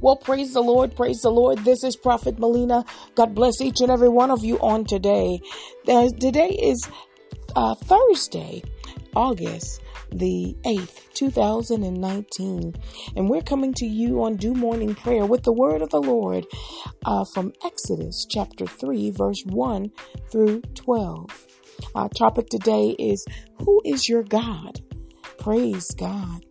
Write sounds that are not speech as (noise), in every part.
Well, praise the Lord, praise the Lord. This is Prophet Mollyna. God bless each and every one of you on today. today is uh, Thursday, August the 8th, 2019. And we're coming to you on Dew morning prayer with the word of the Lord uh, from Exodus chapter 3, verse 1 through 12. Our topic today is Who is your God? Praise God.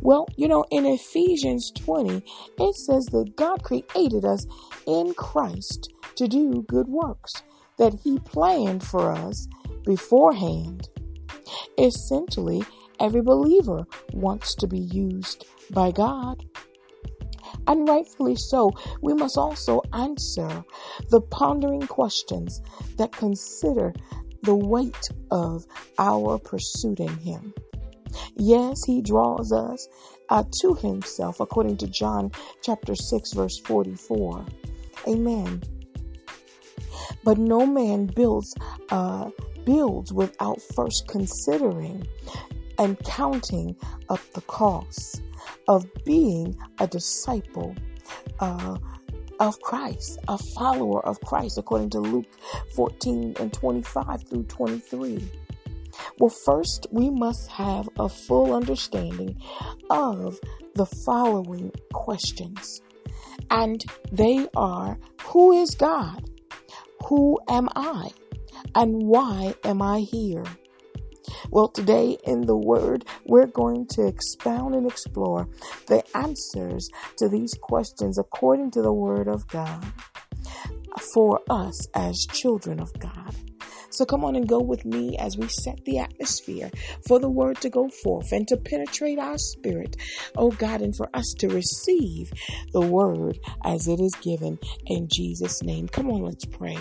Well, you know, in Ephesians 20, it says that God created us in Christ to do good works that He planned for us beforehand. Essentially, every believer wants to be used by God. And rightfully so, we must also answer the pondering questions that consider the weight of our pursuing Him. Yes, he draws us uh, to himself according to John chapter 6 verse 44. Amen. But no man builds uh, builds without first considering and counting up the cost of being a disciple uh, of Christ, a follower of Christ, according to Luke 14 and 25 through 23. Well, first, we must have a full understanding of the following questions. And they are Who is God? Who am I? And why am I here? Well, today in the Word, we're going to expound and explore the answers to these questions according to the Word of God for us as children of God. So come on and go with me as we set the atmosphere for the word to go forth and to penetrate our spirit, oh God, and for us to receive the word as it is given in Jesus' name. Come on, let's pray.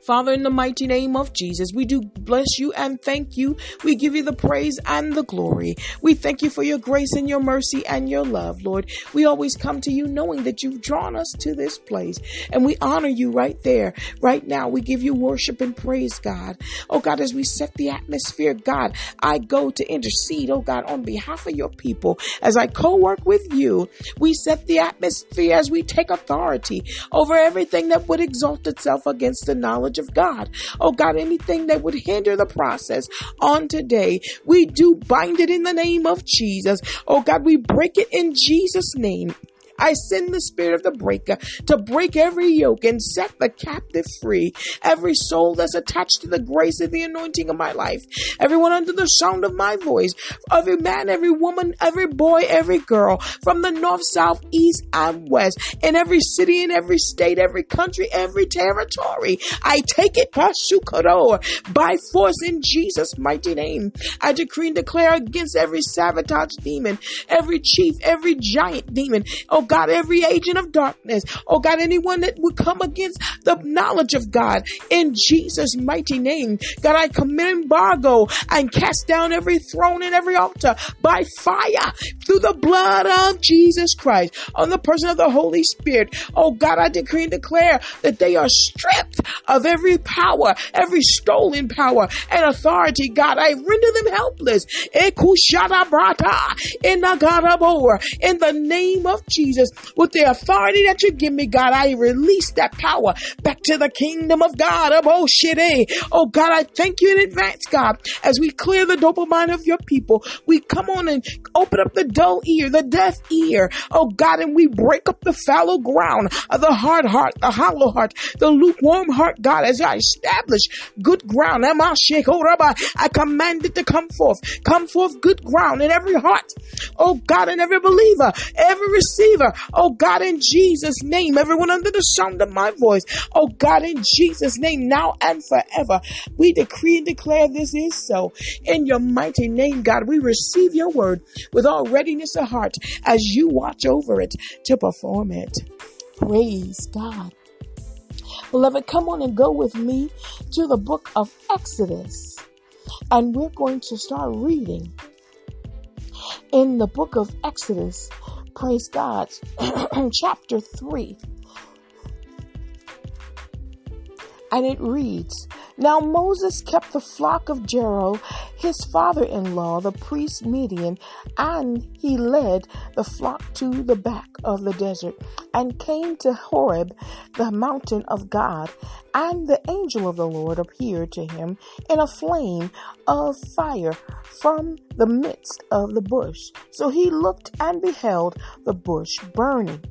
Father, in the mighty name of Jesus, we do bless you and thank you. We give you the praise and the glory. We thank you for your grace and your mercy and your love, Lord. We always come to you knowing that you've drawn us to this place and we honor you right there, right now. We give you worship and praise, God. Oh God, as we set the atmosphere, God, I go to intercede, oh God, on behalf of your people. As I co-work with you, we set the atmosphere as we take authority over everything that would exalt itself against the knowledge of God. Oh God, anything that would hinder the process on today, we do bind it in the name of Jesus. Oh God, we break it in Jesus' name. I send the spirit of the breaker to break every yoke and set the captive free. Every soul that's attached to the grace and the anointing of my life. Everyone under the sound of my voice. Every man, every woman, every boy, every girl. From the north, south, east, and west. In every city, in every state, every country, every territory. I take it by force in Jesus' mighty name. I decree and declare against every sabotage demon, every chief, every giant demon. Oh God, every agent of darkness. Oh God, anyone that would come against the knowledge of God in Jesus' mighty name. God, I commit embargo and cast down every throne and every altar by fire through the blood of Jesus Christ on the person of the Holy Spirit. Oh God, I decree and declare that they are stripped of every power, every stolen power and authority. God, I render them helpless. In the name of Jesus. Jesus, with the authority that you give me, God, I release that power back to the kingdom of God. Oh, shit, eh? Oh, God, I thank you in advance, God, as we clear the dopamine of your people. We come on and open up the dull ear, the deaf ear. Oh, God, and we break up the fallow ground of the hard heart, the hollow heart, the lukewarm heart, God, as I establish good ground. I command it to come forth. Come forth good ground in every heart. Oh, God, in every believer, every receiver, Oh God, in Jesus' name, everyone under the sound of my voice. Oh God, in Jesus' name, now and forever, we decree and declare this is so. In your mighty name, God, we receive your word with all readiness of heart as you watch over it to perform it. Praise God. Beloved, come on and go with me to the book of Exodus. And we're going to start reading in the book of Exodus, Praise God. (clears throat) Chapter 3. And it reads, Now Moses kept the flock of Jethro, his father-in-law, the priest Midian, and he led the flock to the back of the desert and came to Horeb, the mountain of God. And the angel of the Lord appeared to him in a flame of fire from the midst of the bush. So he looked and beheld the bush burning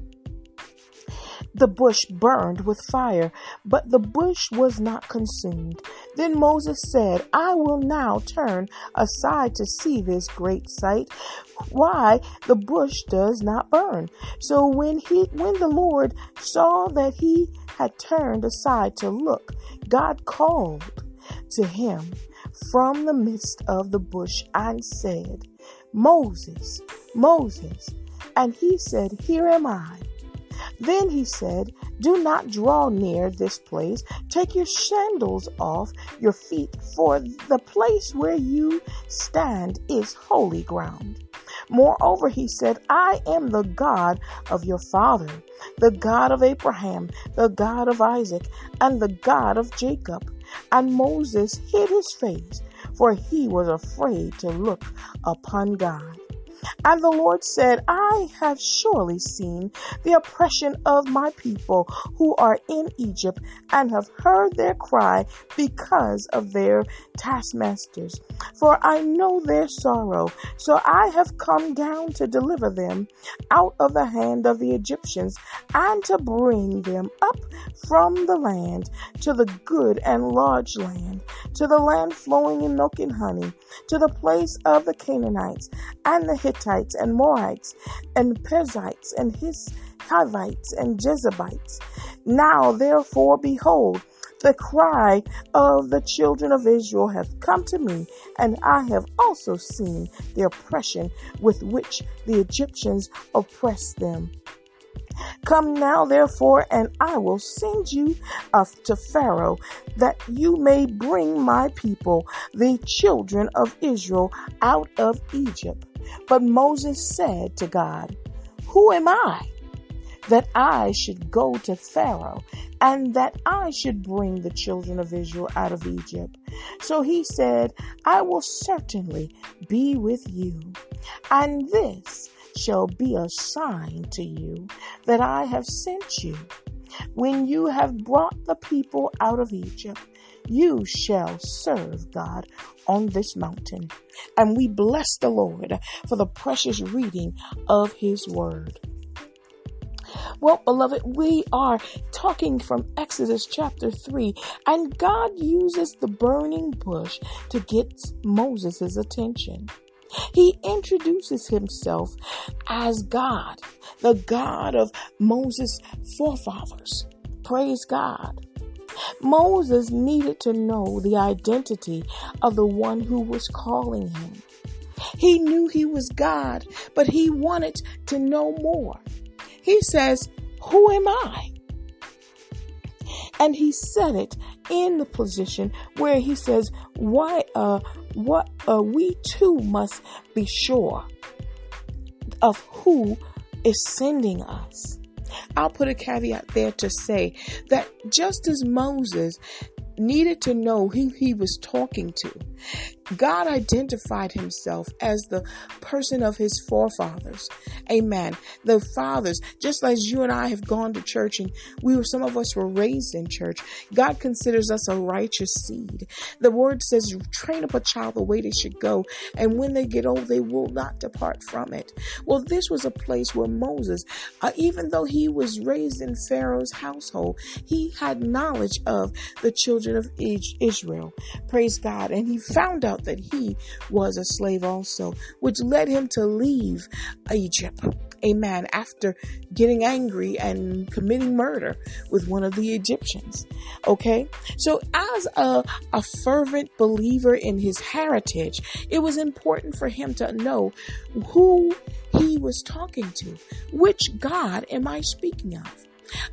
the bush burned with fire, but the bush was not consumed. Then Moses said, I will now turn aside to see this great sight, why the bush does not burn. So when he, when the Lord saw that he had turned aside to look, God called to him from the midst of the bush and said, Moses, Moses. And he said, Here am I. Then he said, Do not draw near this place. Take your sandals off your feet, for the place where you stand is holy ground. Moreover, he said, I am the God of your father, the God of Abraham, the God of Isaac, and the God of Jacob. And Moses hid his face, for he was afraid to look upon God. And the Lord said, I have surely seen the oppression of my people who are in Egypt and have heard their cry because of their taskmasters. For I know their sorrow. So I have come down to deliver them out of the hand of the Egyptians and to bring them up from the land to the good and large land, to the land flowing in milk and honey, to the place of the Canaanites and the Hittites and Moabites and Perizzites and His Hivites and Jebusites. Now therefore behold, the cry of the children of Israel hath come to me, and I have also seen the oppression with which the Egyptians oppress them. Come now, therefore, and I will send you uh, to Pharaoh, that you may bring my people, the children of Israel, out of Egypt. But Moses said to God, Who am I? That I should go to Pharaoh and that I should bring the children of Israel out of Egypt. So he said, I will certainly be with you. And this shall be a sign to you that I have sent you. When you have brought the people out of Egypt, you shall serve God on this mountain. And we bless the Lord for the precious reading of his word. Well, beloved, we are talking from Exodus chapter 3, and God uses the burning bush to get Moses' attention. He introduces himself as God, the God of Moses' forefathers. Praise God. Moses needed to know the identity of the one who was calling him. He knew he was God, but he wanted to know more. He says, Who am I? And he said it in the position where he says, Why, uh, what, uh, we too must be sure of who is sending us. I'll put a caveat there to say that just as Moses needed to know who he was talking to, God identified himself as the person of his forefathers. Amen. The fathers, just as you and I have gone to church and we were, some of us were raised in church, God considers us a righteous seed. The word says, train up a child the way they should go, and when they get old, they will not depart from it. Well, this was a place where Moses, uh, even though he was raised in Pharaoh's household, he had knowledge of the children of Israel. Praise God. And he found out out that he was a slave also, which led him to leave Egypt. Amen. After getting angry and committing murder with one of the Egyptians. Okay. So as a, a fervent believer in his heritage, it was important for him to know who he was talking to. Which God am I speaking of?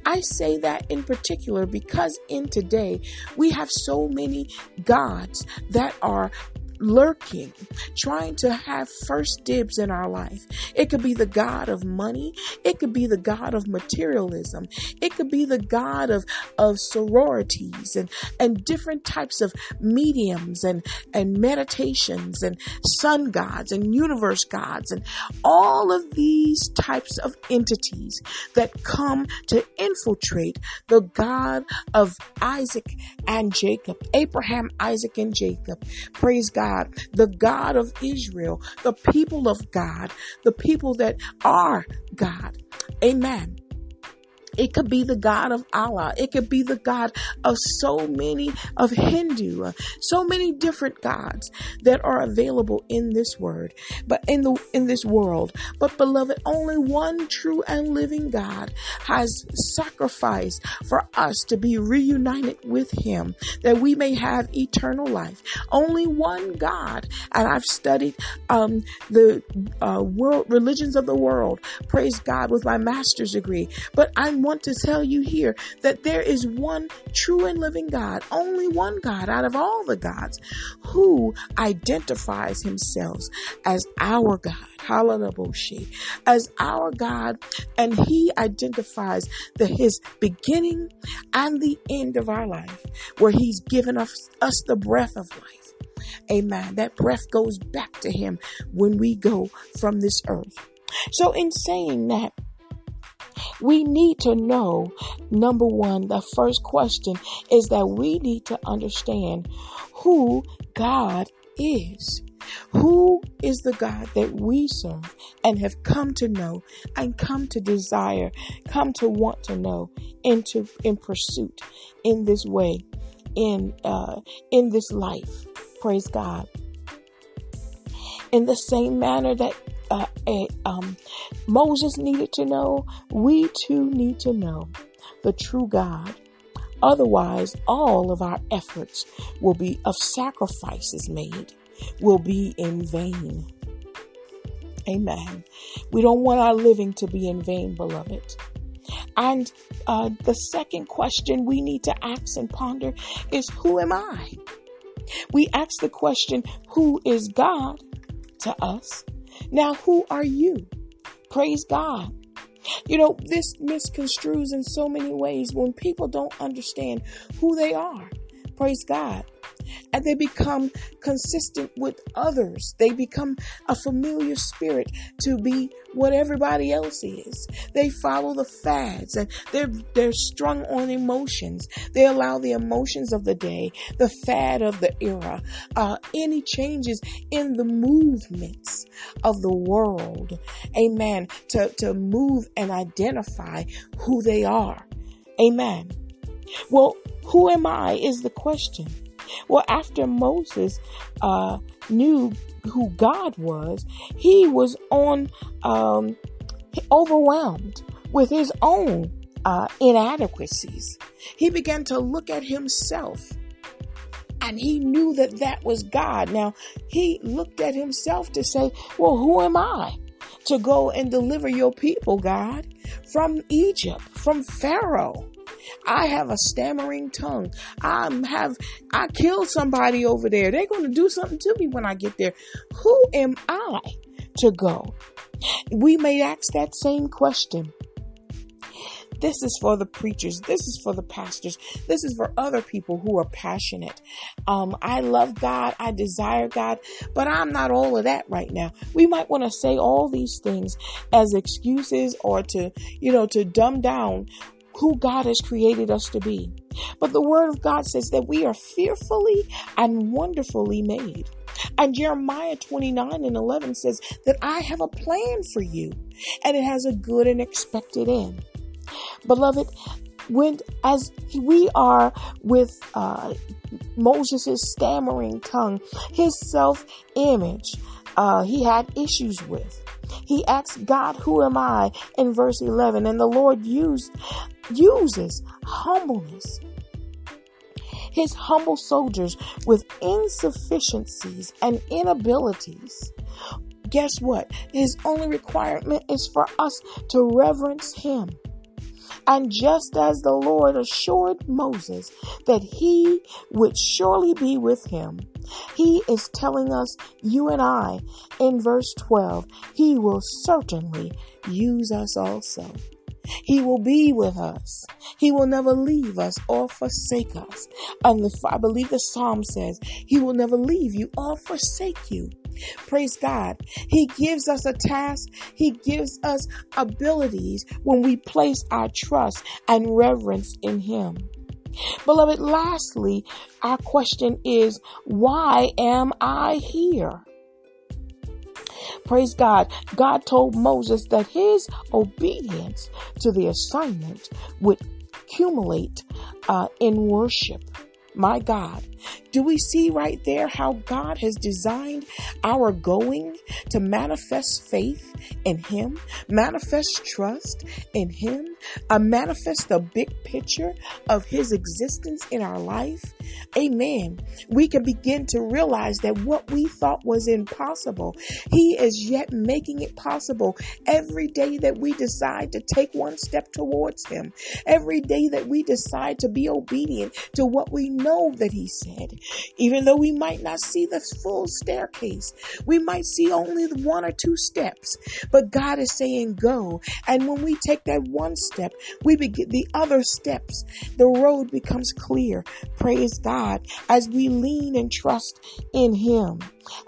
I say that in particular because in today we have so many gods that are lurking, trying to have first dibs in our life. It could be the God of money. It could be the God of materialism. It could be the God of, of sororities and, and different types of mediums and, and meditations and sun gods and universe gods and all of these types of entities that come to infiltrate the God of Isaac and Jacob, Abraham, Isaac, and Jacob. Praise God. The God of Israel, the people of God, the people that are God. Amen. It could be the God of Allah. It could be the God of so many of Hindu, uh, so many different gods that are available in this word, but in the in this world. But beloved, only one true and living God has sacrificed for us to be reunited with Him, that we may have eternal life. Only one God, and I've studied um, the uh, world religions of the world. Praise God with my master's degree, but I'm want to tell you here that there is one true and living God, only one God out of all the gods who identifies himself as our God. Hallelujah. As our God, and he identifies the his beginning and the end of our life, where he's given us, us the breath of life. Amen. That breath goes back to him when we go from this earth. So, in saying that, we need to know number one, the first question is that we need to understand who God is. Who is the God that we serve and have come to know and come to desire, come to want to know into in pursuit in this way, in uh, in this life. Praise God. In the same manner that uh, um, Moses needed to know, we too need to know the true God. Otherwise, all of our efforts will be of sacrifices made, will be in vain. Amen. We don't want our living to be in vain, beloved. And uh, the second question we need to ask and ponder is Who am I? We ask the question, Who is God to us? Now, who are you? Praise God. You know, this misconstrues in so many ways when people don't understand who they are. Praise God and they become consistent with others. They become a familiar spirit to be what everybody else is. They follow the fads and they're they're strung on emotions. They allow the emotions of the day, the fad of the era, uh, any changes in the movements of the world, amen, to, to move and identify who they are. Amen. Well, who am I is the question. Well, after Moses uh, knew who God was, he was on um, overwhelmed with his own uh, inadequacies. He began to look at himself and he knew that that was God. Now, he looked at himself to say, Well, who am I to go and deliver your people, God, from Egypt, from Pharaoh? I have a stammering tongue. I have, I killed somebody over there. They're going to do something to me when I get there. Who am I to go? We may ask that same question. This is for the preachers. This is for the pastors. This is for other people who are passionate. Um, I love God. I desire God, but I'm not all of that right now. We might want to say all these things as excuses or to, you know, to dumb down who God has created us to be. But the word of God says that we are fearfully and wonderfully made. And Jeremiah 29 and 11 says that I have a plan for you and it has a good and expected end. Beloved, when as we are with uh, Moses' stammering tongue, his self image, uh, he had issues with. He asks God, Who am I? in verse 11. And the Lord used, uses humbleness. His humble soldiers with insufficiencies and inabilities. Guess what? His only requirement is for us to reverence Him And just as the Lord assured Moses that he would surely be with him, he is telling us, you and I, in verse 12, he will certainly use us also. He will be with us. He will never leave us or forsake us. And the, I believe the psalm says, He will never leave you or forsake you. Praise God. He gives us a task. He gives us abilities when we place our trust and reverence in Him. Beloved, lastly, our question is, why am I here? Praise God. God told Moses that his obedience to the assignment would accumulate uh, in worship. My God. Do we see right there how God has designed our going to manifest faith in Him, manifest trust in Him, uh, manifest the big picture of His existence in our life? Amen. We can begin to realize that what we thought was impossible, He is yet making it possible every day that we decide to take one step towards Him, every day that we decide to be obedient to what we know that He said. Even though we might not see the full staircase, we might see only one or two steps, but God is saying go. And when we take that one step, we begin the other steps. The road becomes clear. Praise God as we lean and trust in Him.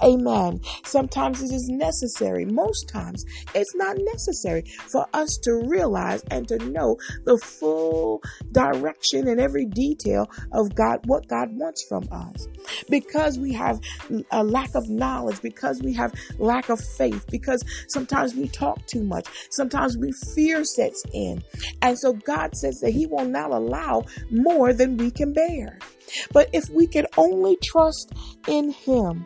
Amen. Sometimes it is necessary. Most times it's not necessary for us to realize and to know the full direction and every detail of God, what God wants from us. Because we have a lack of knowledge, because we have lack of faith, because sometimes we talk too much, sometimes we fear sets in. And so God says that He will not allow more than we can bear. But if we can only trust in Him,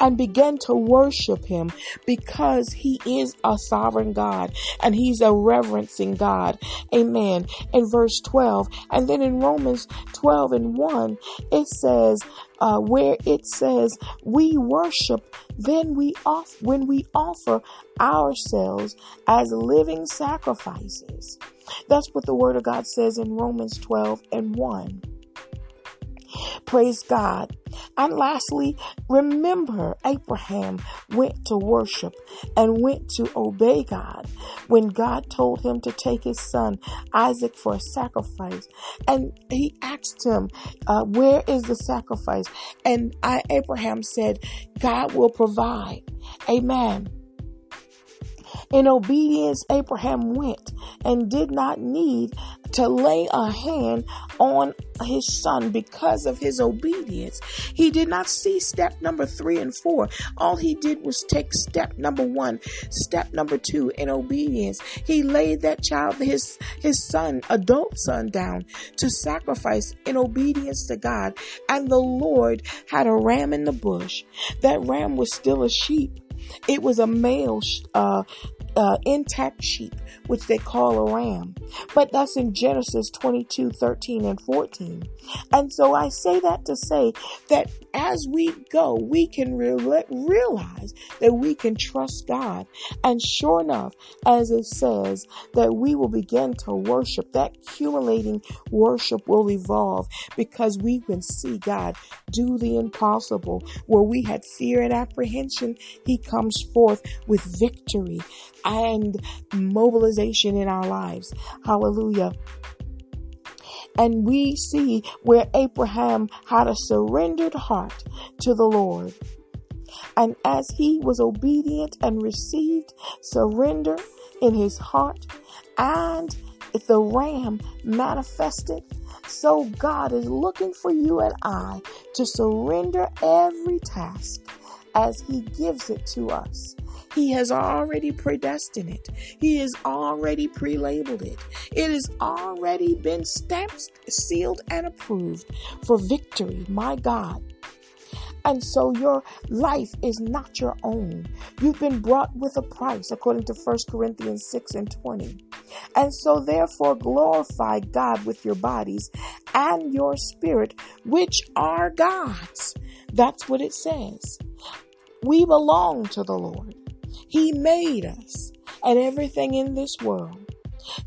and begin to worship him because he is a sovereign God and he's a reverencing God. Amen. In verse 12. And then in Romans 12 and 1, it says, uh, where it says, we worship, then we off, when we offer ourselves as living sacrifices. That's what the word of God says in Romans 12 and 1. Praise God. And lastly, remember Abraham went to worship and went to obey God when God told him to take his son Isaac for a sacrifice. And he asked him, uh, Where is the sacrifice? And I, Abraham said, God will provide. Amen. In obedience, Abraham went and did not need to lay a hand on his son because of his obedience. He did not see step number three and four. All he did was take step number one, step number two in obedience. He laid that child, his, his son, adult son down to sacrifice in obedience to God. And the Lord had a ram in the bush. That ram was still a sheep. It was a male uh, uh, intact sheep, which they call a ram. But that's in Genesis 22, 13 and 14. And so I say that to say that as we go, we can re- realize that we can trust God. And sure enough, as it says, that we will begin to worship, that accumulating worship will evolve because we can see God do the impossible. Where we had fear and apprehension, He comes forth with victory and mobilization in our lives. Hallelujah. And we see where Abraham had a surrendered heart to the Lord. And as he was obedient and received surrender in his heart, and the ram manifested, so God is looking for you and I to surrender every task as he gives it to us. He has already predestined it. He has already pre-labeled it. It has already been stamped, sealed, and approved for victory. My God. And so your life is not your own. You've been brought with a price according to 1 Corinthians 6 and 20. And so therefore glorify God with your bodies and your spirit, which are God's. That's what it says. We belong to the Lord. He made us and everything in this world.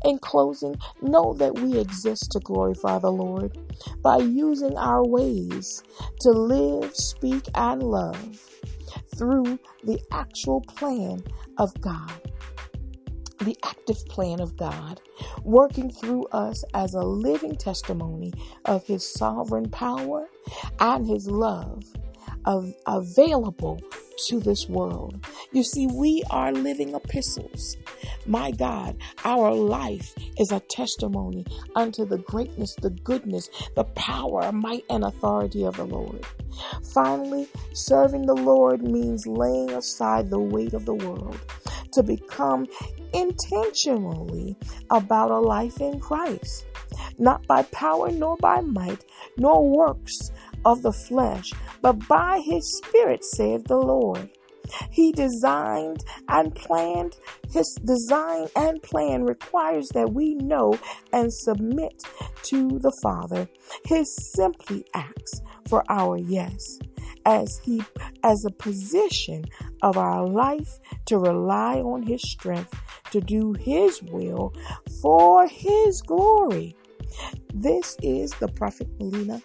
In closing, know that we exist to glorify the Lord by using our ways to live, speak, and love through the actual plan of God the active plan of God, working through us as a living testimony of His sovereign power and His love of, available to this world. You see, we are living epistles. My God, our life is a testimony unto the greatness, the goodness, the power, might, and authority of the Lord. Finally, serving the Lord means laying aside the weight of the world to become intentionally about a life in Christ, not by power nor by might, nor works of the flesh, but by his Spirit, saith the Lord. He designed and planned, his design and plan requires that we know and submit to the Father. His simply acts for our yes as he as a position of our life to rely on his strength to do his will for his glory. This is the Prophet Mollyna,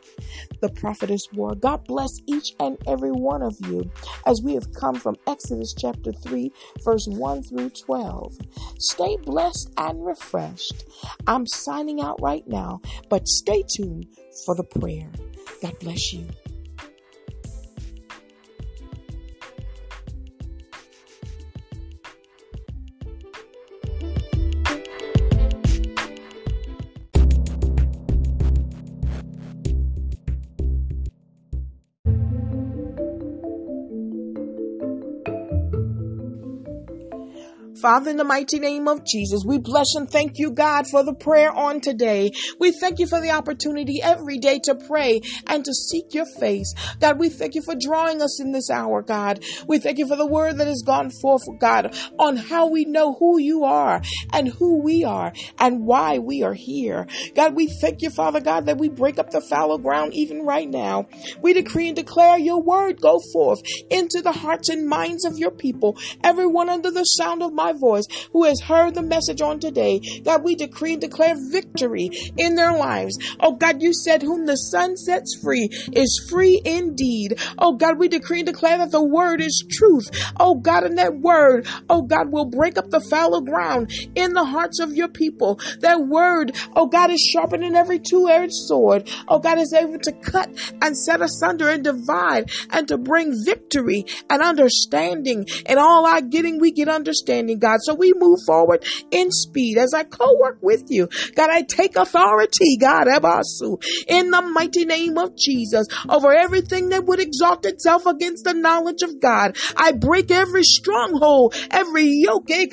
the Prophetess War. God bless each and every one of you as we have come from Exodus chapter 3, verse 1 through 12. Stay blessed and refreshed. I'm signing out right now, but stay tuned for the prayer. God bless you. Father, in the mighty name of Jesus, we bless and thank you, God, for the prayer on today. We thank you for the opportunity every day to pray and to seek your face. God, we thank you for drawing us in this hour, God. We thank you for the word that has gone forth, God, on how we know who you are and who we are and why we are here. God, we thank you, Father God, that we break up the fallow ground even right now. We decree and declare your word go forth into the hearts and minds of your people, everyone under the sound of my voice who has heard the message on today. God, we decree and declare victory in their lives. Oh God, you said, Whom the Son sets free is free indeed. Oh God, we decree and declare that the word is truth. Oh God, and that word, oh God, will break up the fallow ground in the hearts of your people. That word, oh God, is sharpening every two edged sword. Oh God, is able to cut and set asunder and divide and to bring victory and understanding. And all our getting, we get understanding. God. So we move forward in speed as I co-work with you. God, I take authority, God, Ebasu, in the mighty name of Jesus over everything that would exalt itself against the knowledge of God. I break every stronghold, every yoke, eh,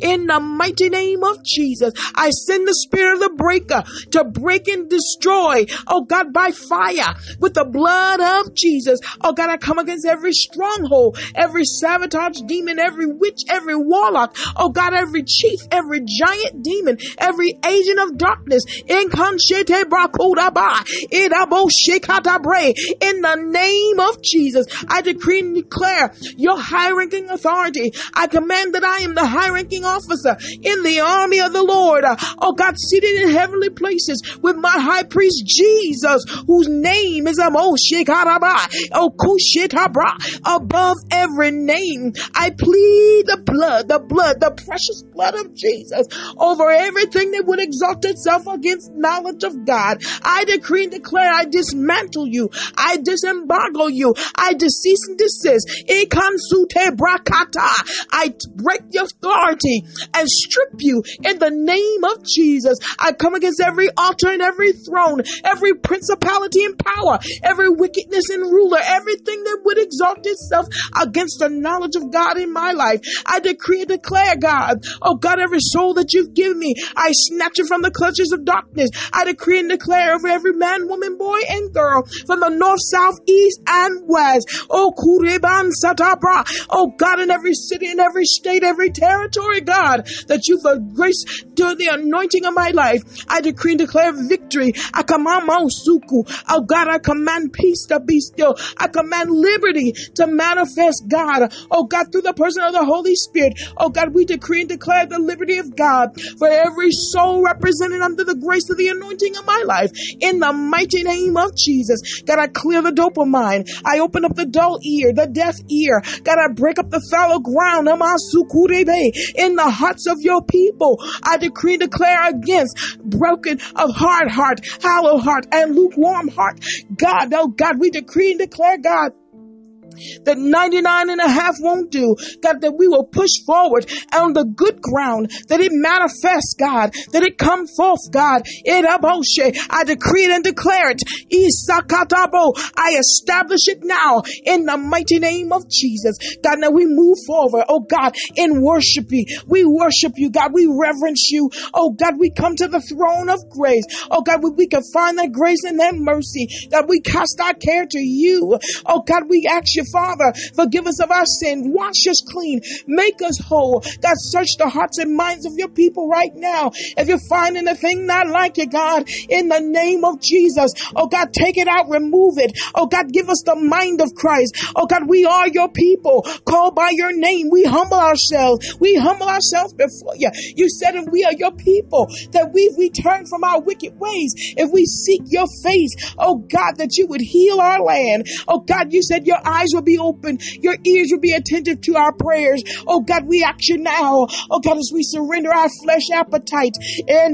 in the mighty name of Jesus. I send the spirit of the breaker to break and destroy, oh God, by fire with the blood of Jesus. Oh God, I come against every stronghold, every sabotage demon, every witch, every warlock, oh God, every chief, every giant demon, every agent of darkness, in the name of Jesus, I decree and declare your high ranking authority. I command that I am the high ranking officer in the army of the Lord. Oh God, seated in heavenly places with my high priest Jesus, whose name is above every name. I plead the blood, the blood, the precious blood of Jesus over everything that would exalt itself against knowledge of God. I decree and declare, I dismantle you, I disembargo you, I cease and desist. I break your authority and strip you in the name of Jesus. I come against every altar and every throne, every principality and power, every wickedness and ruler, everything that would exalt itself against the knowledge of God in my life. I decree and declare, God, oh God, every soul that you've given me, I snatch it from the clutches of darkness. I decree and declare over every man, woman, boy, and girl from the north, south, east, and west. Oh, Kureban Satabra. Oh God, in every city, in every state, every territory, God, that you've grace to the anointing of my life. I decree and declare victory. I command Mausuku. Oh God, I command peace to be still. I command liberty to manifest, God. Oh God, through the person of the Holy Spirit. Oh God, we decree and declare the liberty of God for every soul represented under the grace of the anointing of my life. In the mighty name of Jesus. God, I clear the dopamine. I open up the dull ear, the deaf ear. God, I break up the fallow ground. In the hearts of your people, I decree and declare against broken of hard heart, hollow heart, and lukewarm heart. God, oh God, we decree and declare, God, that 99 and a half won't do. God, that we will push forward on the good ground, that it manifests, God, that it come forth, God. I decree it and declare it. Isakatabo. I establish it now in the mighty name of Jesus. God, now we move forward, oh God, in worshiping. We worship you, God. We reverence you. Oh God, we come to the throne of grace. Oh God, we, we can find that grace and that mercy. that we cast our care to you. Oh God, we ask you Father, forgive us of our sin. Wash us clean. Make us whole. God, search the hearts and minds of your people right now. If you're finding a thing not like it, God, in the name of Jesus, oh God, take it out, remove it. Oh God, give us the mind of Christ. Oh God, we are your people, called by your name. We humble ourselves. We humble ourselves before you. You said if we are your people, that we return from our wicked ways. If we seek your face, oh God, that you would heal our land. Oh God, you said your eyes will be open. Your ears will be attentive to our prayers. Oh God, we you now. Oh God, as we surrender our flesh appetite. Eh,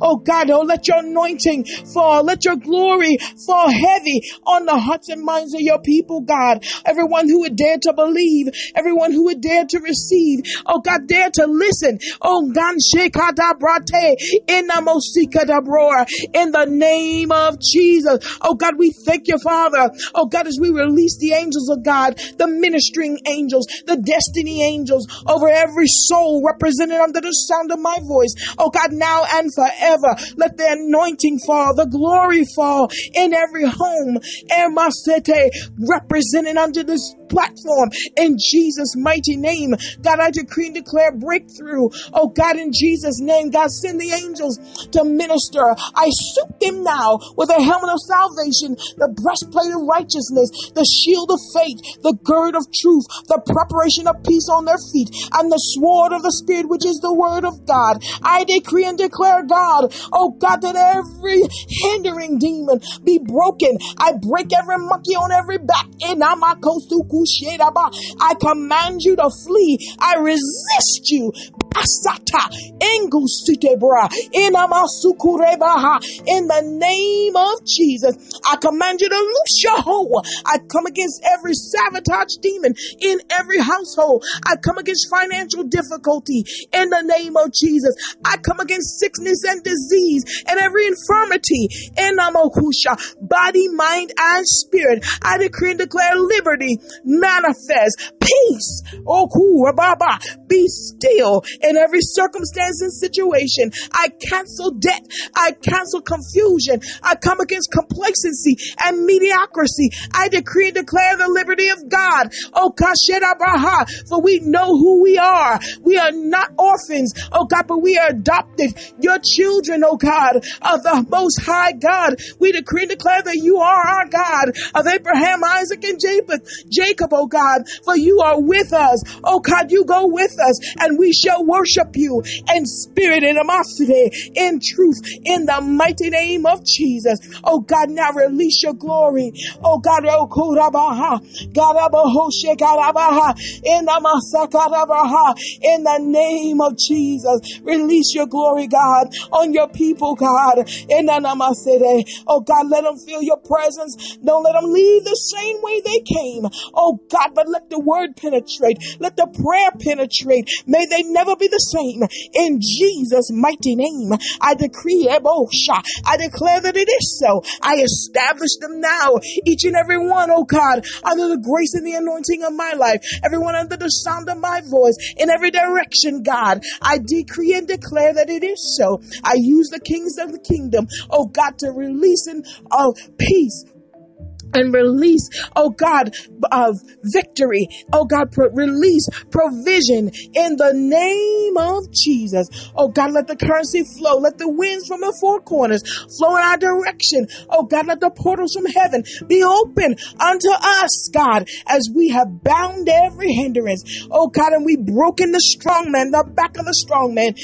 oh God, oh let your anointing fall. Let your glory fall heavy on the hearts and minds of your people, God. Everyone who would dare to believe, everyone who would dare to receive. Oh God, dare to listen. Oh God, in the name of Jesus. Oh God, we thank you, Father. Oh God, as we release release the angels of God, the ministering angels, the destiny angels over every soul represented under the sound of my voice. Oh God, now and forever, let the anointing fall, the glory fall in every home. Emasete represented under this platform in Jesus' mighty name. God, I decree and declare breakthrough. Oh God, in Jesus' name, God, send the angels to minister. I suit them now with a helmet of salvation, the breastplate of righteousness, the shield of faith, the gird of truth, the preparation of peace on their feet, and the sword of the Spirit, which is the word of God. I decree and declare, God, oh God, that every hindering demon be broken. I break every monkey on every back. I command you to flee. I resist you. Asata in the name of Jesus. I command you to loose your hold. I come against every sabotage demon in every household. I come against financial difficulty in the name of Jesus. I come against sickness and disease and every infirmity in Amokusha, body, mind, and spirit. I decree and declare liberty manifest peace. Oh, be still in every circumstance and situation. I cancel debt. I cancel confusion. I come against complacency and mediocrity. I decree and declare the liberty of God. Oh, Baha, for we know who we are. We are not orphans, oh God, but we are adopted. Your children, oh God, of the Most High God. We decree and declare that you are our God of Abraham, Isaac, and Jacob, Jacob, oh God, for you are with us. Oh God, you go with us and we shall worship you in spirit and amosity, in truth, in the mighty name of Jesus. Oh God, now release your glory. Oh God, oh Kurabaha, Garabahoshe Garabaha, in the Masakarabaha, in the name of Jesus. Release your glory, God, on your people, God. In the Namasede. Oh God, let them feel your presence. Don't let them leave the same way they came. Oh God, but let the word penetrate. Let the prayer penetrate. May they never be the same. In Jesus' mighty name, I decree, I declare that it is so. I establish them now, each and every one, oh God, under the grace and the anointing of my life, everyone under the sound of my voice, in every direction, God. I decree and declare that it is so. I use the kings of the kingdom, oh God, to release in of uh, peace and release, oh God, of victory. Oh God, pro- release provision in the name of Jesus. Oh God, let the currency flow. Let the winds from the four corners flow in our direction. Oh God, let the portals from heaven be open unto us, God, as we have bound every hindrance. Oh God, and we broken the strong man, the back of the strong man.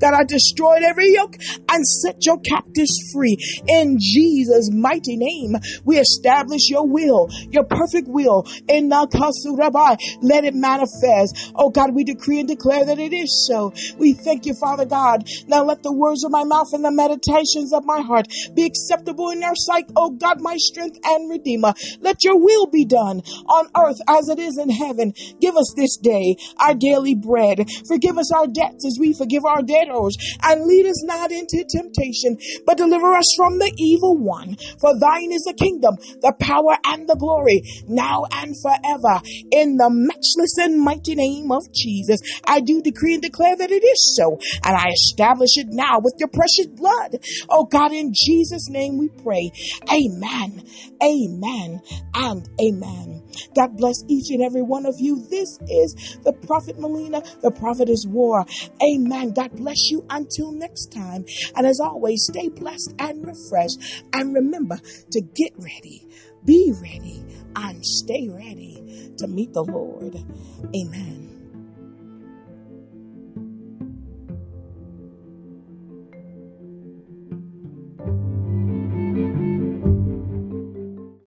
God, I destroyed every yoke and set your captives free in Jesus' mighty name. We establish your will, your perfect will in Nakasurabai. Let it manifest. Oh God, we decree and declare that it is so. We thank you, Father God. Now let the words of my mouth and the meditations of my heart be acceptable in your sight, oh God, my strength and redeemer. Let your will be done on earth as it is in heaven. Give us this day our daily bread. Forgive us our debts as we forgive our debtors and lead us not into temptation, but deliver us from the evil one. For thine is the kingdom, the power, and the glory, now and forever. In the matchless and mighty name of Jesus, I do decree and declare that it is so, and I establish it now with your precious blood. Oh God, in Jesus' name we pray. Amen, amen, and amen. God bless each and every one of you. This is the Prophet Mollyna, the Prophet is War. Amen. God bless you until next time. And as always, stay blessed and refreshed. And remember to get ready, be ready, and stay ready to meet the Lord. Amen.